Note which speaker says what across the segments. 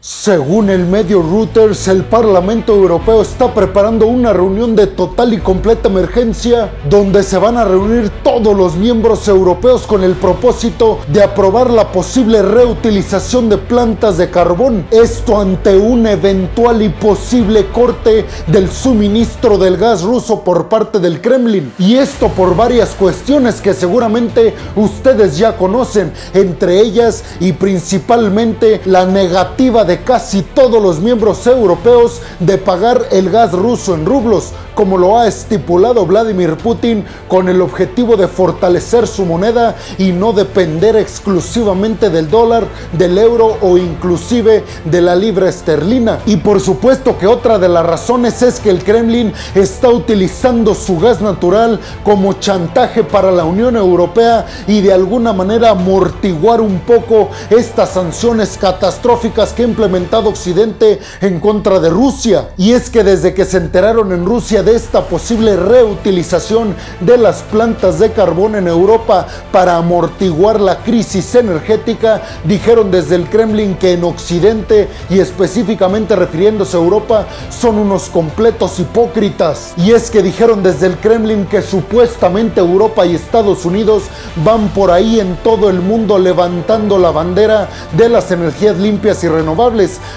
Speaker 1: Según el medio Reuters, el Parlamento Europeo está preparando una reunión de total y completa emergencia donde se van a reunir todos los miembros europeos con el propósito de aprobar la posible reutilización de plantas de carbón. Esto ante un eventual y posible corte del suministro del gas ruso por parte del Kremlin. Y esto por varias cuestiones que seguramente ustedes ya conocen, entre ellas y principalmente la negativa de casi todos los miembros europeos de pagar el gas ruso en rublos, como lo ha estipulado Vladimir Putin con el objetivo de fortalecer su moneda y no depender exclusivamente del dólar, del euro o inclusive de la libra esterlina. Y por supuesto que otra de las razones es que el Kremlin está utilizando su gas natural como chantaje para la Unión Europea y de alguna manera amortiguar un poco estas sanciones catastróficas que implementado Occidente en contra de Rusia. Y es que desde que se enteraron en Rusia de esta posible reutilización de las plantas de carbón en Europa para amortiguar la crisis energética, dijeron desde el Kremlin que en Occidente y específicamente refiriéndose a Europa son unos completos hipócritas. Y es que dijeron desde el Kremlin que supuestamente Europa y Estados Unidos van por ahí en todo el mundo levantando la bandera de las energías limpias y renovables,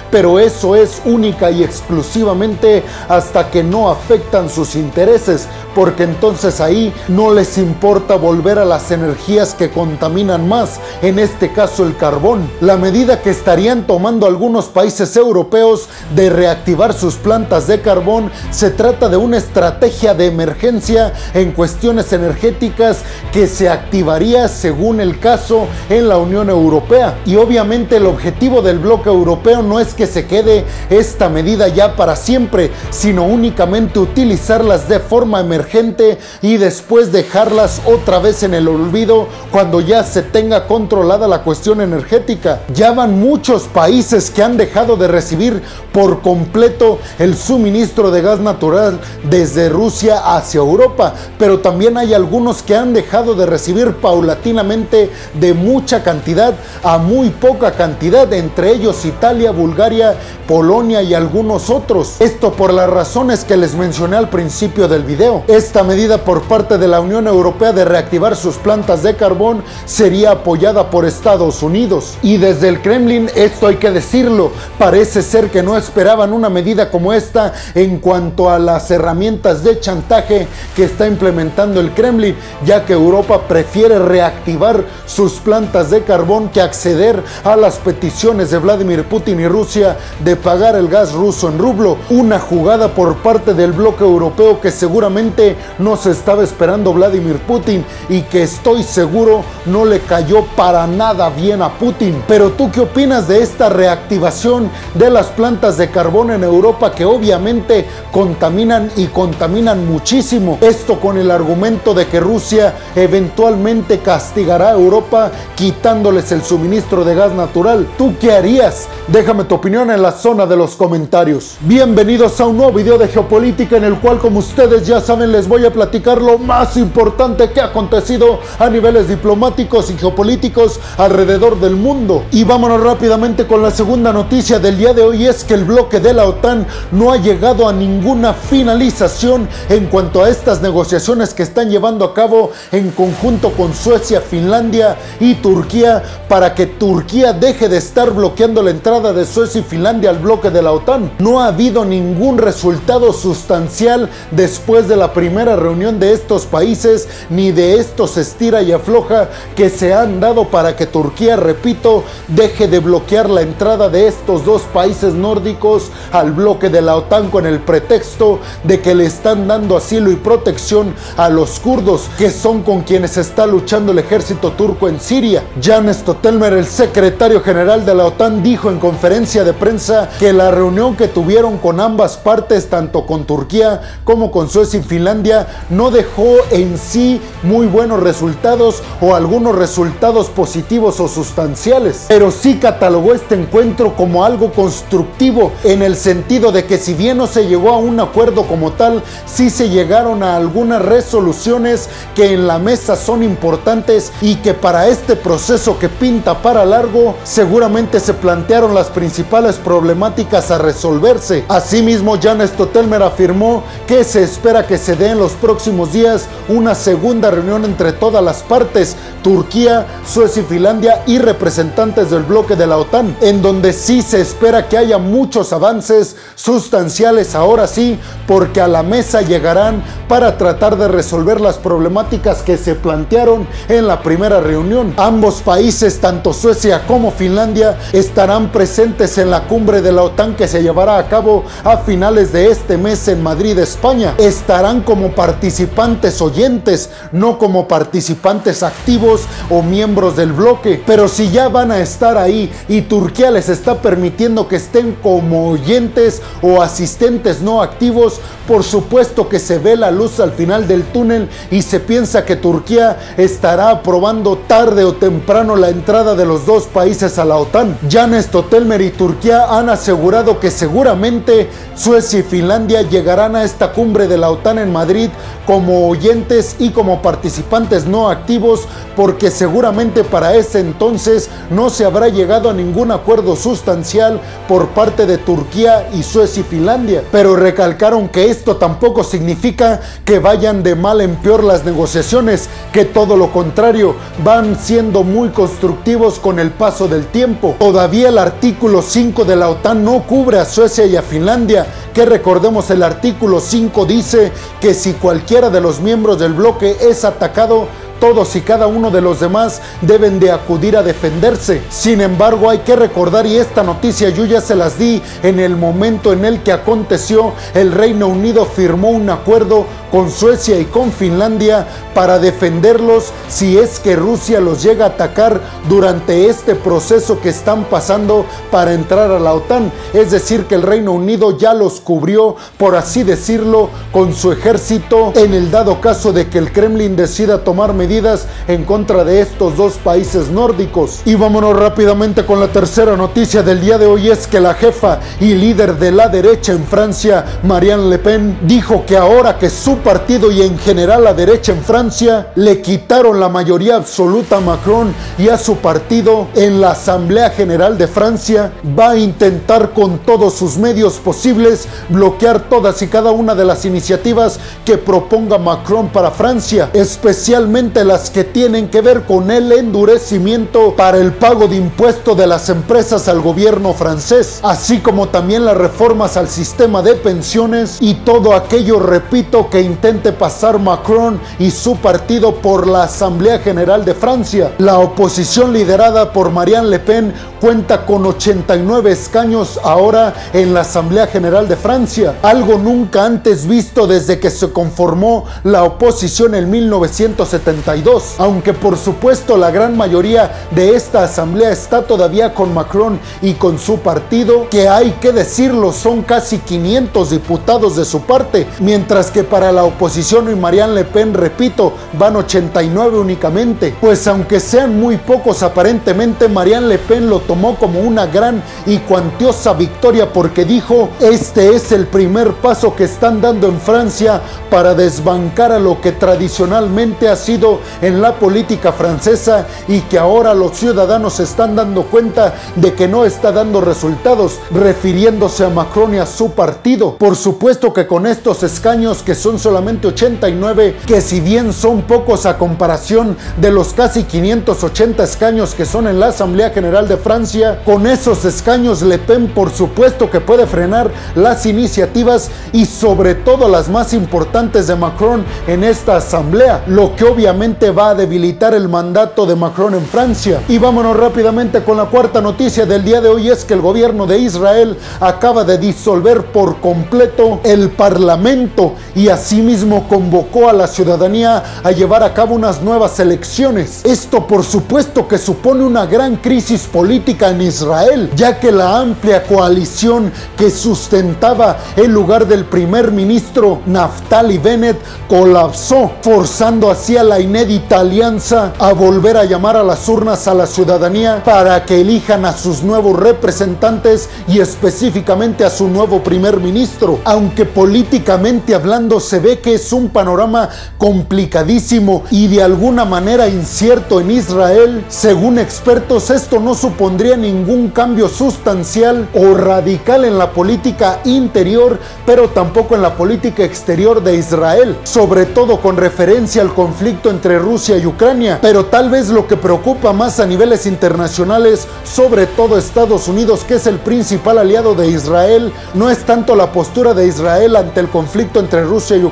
Speaker 1: pero eso es única y exclusivamente hasta que no afectan sus intereses, porque entonces ahí no les importa volver a las energías que contaminan más, en este caso el carbón. La medida que estarían tomando algunos países europeos de reactivar sus plantas de carbón se trata de una estrategia de emergencia en cuestiones energéticas que se activaría según el caso en la Unión Europea. Y obviamente el objetivo del bloque europeo no es que se quede esta medida ya para siempre, sino únicamente utilizarlas de forma emergente y después dejarlas otra vez en el olvido cuando ya se tenga controlada la cuestión energética. Ya van muchos países que han dejado de recibir por completo el suministro de gas natural desde Rusia hacia Europa, pero también hay algunos que han dejado de recibir paulatinamente de mucha cantidad a muy poca cantidad, entre ellos Italia, Bulgaria, Polonia y algunos otros. Esto por las razones que les mencioné al principio del video. Esta medida por parte de la Unión Europea de reactivar sus plantas de carbón sería apoyada por Estados Unidos. Y desde el Kremlin, esto hay que decirlo, parece ser que no esperaban una medida como esta en cuanto a las herramientas de chantaje que está implementando el Kremlin, ya que Europa prefiere reactivar sus plantas de carbón que acceder a las peticiones de Vladimir Putin y Rusia de pagar el gas ruso en rublo, una jugada por parte del bloque europeo que seguramente no se estaba esperando Vladimir Putin y que estoy seguro no le cayó para nada bien a Putin. Pero tú qué opinas de esta reactivación de las plantas de carbón en Europa que obviamente contaminan y contaminan muchísimo? Esto con el argumento de que Rusia eventualmente castigará a Europa quitándoles el suministro de gas natural. ¿Tú qué harías? Déjame tu opinión en la zona de los comentarios. Bienvenidos a un nuevo video de geopolítica en el cual como ustedes ya saben les voy a platicar lo más importante que ha acontecido a niveles diplomáticos y geopolíticos alrededor del mundo. Y vámonos rápidamente con la segunda noticia del día de hoy es que el bloque de la OTAN no ha llegado a ninguna finalización en cuanto a estas negociaciones que están llevando a cabo en conjunto con Suecia, Finlandia y Turquía para que Turquía deje de estar bloqueando la entrada de Suecia y Finlandia al bloque de la OTAN. No ha habido ningún resultado sustancial después de la primera reunión de estos países ni de estos estira y afloja que se han dado para que Turquía, repito, deje de bloquear la entrada de estos dos países nórdicos al bloque de la OTAN con el pretexto de que le están dando asilo y protección a los kurdos, que son con quienes está luchando el ejército turco en Siria. Jan Stotelmer, el secretario general de la OTAN, dijo en conferencia de prensa que la reunión que tuvieron con ambas partes, tanto con Turquía como con Suecia y Finlandia, no dejó en sí muy buenos resultados o algunos resultados positivos o sustanciales, pero sí catalogó este encuentro como algo constructivo en el sentido de que si bien no se llegó a un acuerdo como tal, sí se llegaron a algunas resoluciones que en la mesa son importantes y que para este proceso que pinta para largo seguramente se plantearon las principales problemáticas a resolverse. Asimismo, Jan Stotelmer afirmó que se espera que se dé en los próximos días una segunda reunión entre todas las partes, Turquía, Suecia y Finlandia y representantes del bloque de la OTAN, en donde sí se espera que haya muchos avances sustanciales ahora sí, porque a la mesa llegarán para tratar de resolver las problemáticas que se plantearon en la primera reunión. Ambos países, tanto Suecia como Finlandia, estarán presentes en la cumbre de la OTAN que se llevará a cabo a finales de este mes en Madrid, España. Estarán como participantes oyentes, no como participantes activos o miembros del bloque. Pero si ya van a estar ahí y Turquía les está permitiendo que estén como oyentes o asistentes no activos, por supuesto que se ve la luz al final del túnel y se piensa que Turquía estará aprobando tarde o temprano la entrada de los dos países a la OTAN. Jan Stotelmer y Turquía han asegurado que seguramente Suecia y Finlandia llegarán a esta cumbre de la OTAN en Madrid como oyentes y como participantes no activos porque seguramente para ese entonces no se habrá llegado a ningún acuerdo sustancial por parte de Turquía y Suecia y Finlandia. Pero recalcaron que esto tampoco significa que vayan de mal en peor las negociaciones, que todo lo contrario, van siendo muy constructivos con el paso del tiempo. Todavía el artículo 5 de la OTAN no cubre a Suecia y a Finlandia, que recordemos el artículo 5 dice que si cualquiera de los miembros del bloque es atacado, todos y cada uno de los demás deben de acudir a defenderse. Sin embargo, hay que recordar, y esta noticia yo ya se las di en el momento en el que aconteció, el Reino Unido firmó un acuerdo con Suecia y con Finlandia para defenderlos si es que Rusia los llega a atacar durante este proceso que están pasando para entrar a la OTAN. Es decir, que el Reino Unido ya los cubrió, por así decirlo, con su ejército en el dado caso de que el Kremlin decida tomar medidas en contra de estos dos países nórdicos. Y vámonos rápidamente con la tercera noticia del día de hoy es que la jefa y líder de la derecha en Francia, Marianne Le Pen, dijo que ahora que su partido y en general la derecha en Francia le quitaron la mayoría absoluta a Macron y a su partido en la Asamblea General de Francia, va a intentar con todos sus medios posibles bloquear todas y cada una de las iniciativas que proponga Macron para Francia, especialmente las que tienen que ver con el endurecimiento para el pago de impuestos de las empresas al gobierno francés, así como también las reformas al sistema de pensiones y todo aquello, repito, que intente pasar Macron y su partido por la Asamblea General de Francia. La oposición liderada por Marianne Le Pen cuenta con 89 escaños ahora en la Asamblea General de Francia, algo nunca antes visto desde que se conformó la oposición en 1972, aunque por supuesto la gran mayoría de esta asamblea está todavía con Macron y con su partido, que hay que decirlo, son casi 500 diputados de su parte, mientras que para la oposición y Marianne Le Pen, repito, van 89 únicamente. Pues aunque sean muy pocos aparentemente, Marianne Le Pen lo tomó como una gran y cuantiosa victoria porque dijo, este es el primer paso que están dando en Francia para desbancar a lo que tradicionalmente ha sido en la política francesa y que ahora los ciudadanos están dando cuenta de que no está dando resultados, refiriéndose a Macron y a su partido. Por supuesto que con estos escaños que son solamente 89, que si bien son pocos a comparación de los casi 580 escaños que son en la Asamblea General de Francia, con esos escaños Le Pen por supuesto que puede frenar las iniciativas y sobre todo las más importantes de Macron en esta asamblea, lo que obviamente va a debilitar el mandato de Macron en Francia. Y vámonos rápidamente con la cuarta noticia del día de hoy es que el gobierno de Israel acaba de disolver por completo el parlamento y asimismo convocó a la ciudadanía a llevar a cabo unas nuevas elecciones. Esto por supuesto que supone una gran crisis política en Israel, ya que la amplia coalición que sustentaba el lugar del primer ministro Naftali Bennett colapsó, forzando así a la inédita alianza a volver a llamar a las urnas a la ciudadanía para que elijan a sus nuevos representantes y específicamente a su nuevo primer ministro. Aunque políticamente hablando se ve que es un panorama complicadísimo y de alguna manera incierto en Israel, según expertos esto no supondría ningún cambio sustancial o radical en la política interior, pero tampoco en la política exterior de Israel, sobre todo con referencia al conflicto entre Rusia y Ucrania. Pero tal vez lo que preocupa más a niveles internacionales, sobre todo Estados Unidos, que es el principal aliado de Israel, no es tanto la postura de Israel ante el conflicto entre Rusia y Ucrania,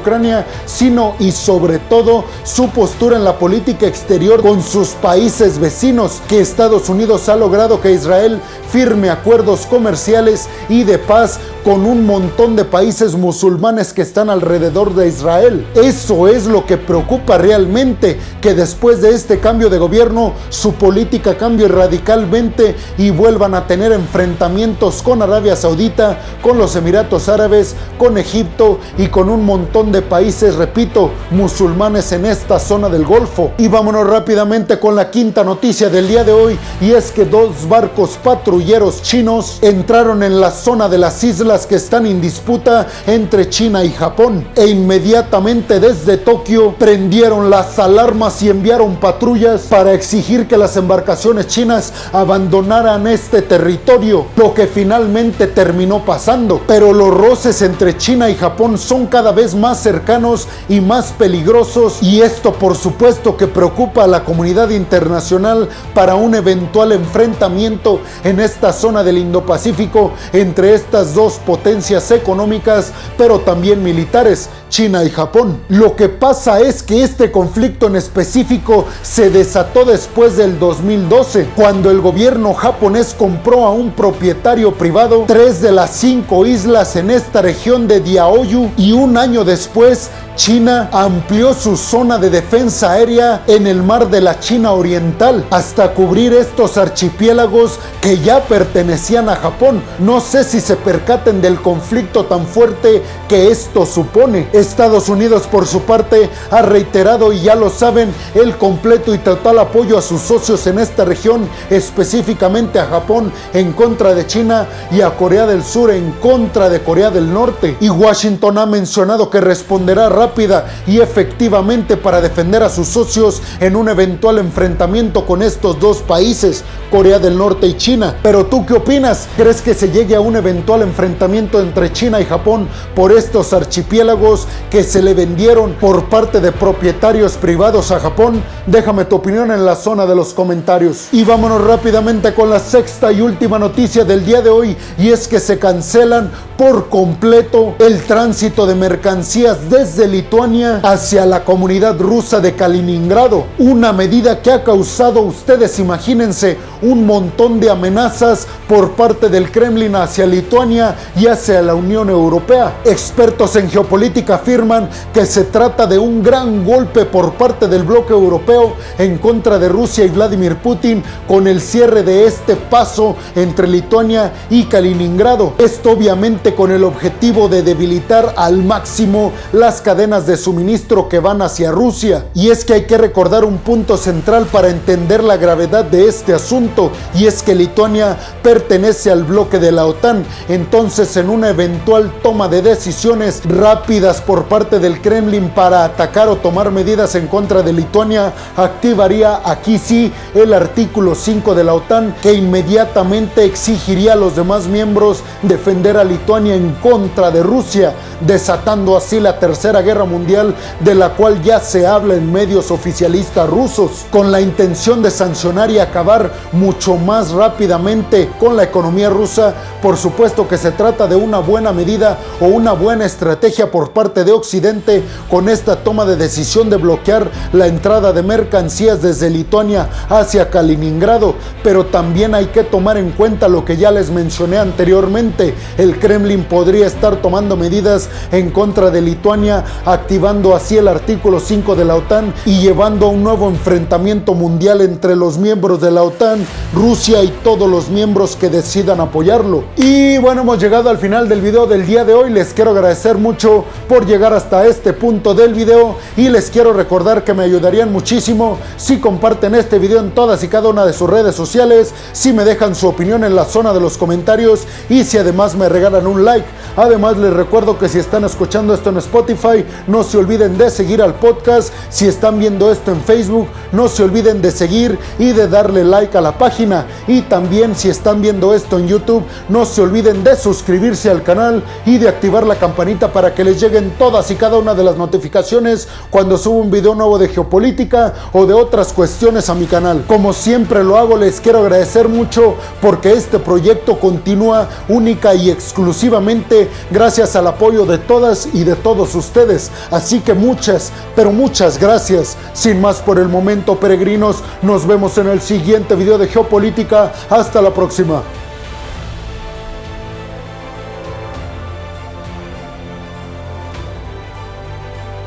Speaker 1: sino y sobre todo su postura en la política exterior con sus países vecinos, que Estados Unidos ha logrado que Israel firme acuerdos comerciales y de paz con un montón de países musulmanes que están alrededor de Israel. Eso es lo que preocupa realmente, que después de este cambio de gobierno su política cambie radicalmente y vuelvan a tener enfrentamientos con Arabia Saudita, con los Emiratos Árabes, con Egipto y con un montón de países, repito, musulmanes en esta zona del Golfo. Y vámonos rápidamente con la quinta noticia del día de hoy y es que dos barcos patrulleros chinos entraron en la zona de las islas que están en disputa entre China y Japón e inmediatamente desde Tokio prendieron las alarmas y enviaron patrullas para exigir que las embarcaciones chinas abandonaran este territorio, lo que finalmente terminó pasando. Pero los roces entre China y Japón son cada vez más cercanos y más peligrosos y esto por supuesto que preocupa a la comunidad internacional para un eventual enfrentamiento en esta zona del Indo-Pacífico entre estas dos potencias económicas, pero también militares, China y Japón. Lo que pasa es que este conflicto en específico se desató después del 2012, cuando el gobierno japonés compró a un propietario privado tres de las cinco islas en esta región de Diaoyu y un año después China amplió su zona de defensa aérea en el mar de la China Oriental hasta cubrir estos archipiélagos que ya pertenecían a Japón. No sé si se percaten del conflicto tan fuerte que esto supone. Estados Unidos por su parte ha reiterado y ya lo saben el completo y total apoyo a sus socios en esta región, específicamente a Japón en contra de China y a Corea del Sur en contra de Corea del Norte. Y Washington ha mencionado que responderá rápida y efectivamente para defender a sus socios en un eventual enfrentamiento con estos dos países, Corea del Norte y China. Pero tú qué opinas? ¿Crees que se llegue a un eventual enfrentamiento entre China y Japón por estos archipiélagos que se le vendieron por parte de propietarios privados a Japón? Déjame tu opinión en la zona de los comentarios. Y vámonos rápidamente con la sexta y última noticia del día de hoy y es que se cancelan por completo el tránsito de mercancías desde Lituania hacia la comunidad rusa de Kaliningrado. Una medida que ha causado, ustedes imagínense, un montón de amenazas por parte del Kremlin hacia Lituania y hacia la Unión Europea. Expertos en geopolítica afirman que se trata de un gran golpe por parte del bloque europeo en contra de Rusia y Vladimir Putin con el cierre de este paso entre Lituania y Kaliningrado. Esto obviamente con el objetivo de debilitar al máximo las cadenas de suministro que van hacia Rusia. Y es que hay que recordar un punto central para entender la gravedad de este asunto, y es que Lituania pertenece al bloque de la OTAN. Entonces, en una eventual toma de decisiones rápidas por parte del Kremlin para atacar o tomar medidas en contra de Lituania, activaría aquí sí el artículo 5 de la OTAN que inmediatamente exigiría a los demás miembros defender a Lituania en contra de Rusia, desatando así la Tercera Guerra Mundial de la cual ya se habla en medios oficialistas rusos, con la intención de sancionar y acabar mucho más rápidamente con la economía rusa. Por supuesto que se trata de una buena medida o una buena estrategia por parte de Occidente con esta toma de decisión de bloquear la entrada de mercancías desde Lituania hacia Kaliningrado, pero también hay que tomar en cuenta lo que ya les mencioné anteriormente, el Kremlin podría estar tomando medidas en contra de Lituania, activando así el artículo 5 de la OTAN y llevando a un nuevo enfrentamiento mundial entre los miembros de la OTAN, Rusia y todos los miembros que decidan apoyarlo. Y bueno, hemos llegado al final del video del día de hoy. Les quiero agradecer mucho por llegar hasta este punto del video y les quiero recordar que me ayudarían muchísimo si comparten este video en todas y cada una de sus redes sociales, si me dejan su opinión en la zona de los comentarios y si además me regalan un like. Además les recuerdo que si están escuchando esto en Spotify, no se olviden de seguir al podcast. Si están viendo esto en Facebook, no se olviden de seguir y de darle like a la página. Y también si están viendo esto en YouTube, no se olviden de suscribirse al canal y de activar la campanita para que les lleguen todas y cada una de las notificaciones cuando subo un video nuevo de geopolítica o de otras cuestiones a mi canal. Como siempre lo hago, les quiero agradecer mucho porque este proyecto continúa única y exclusivamente gracias al apoyo de todas y de todos ustedes. Así que muchas, pero muchas gracias. Sin más por el momento, peregrinos, nos vemos en el siguiente video de geopolítica. Hasta la próxima.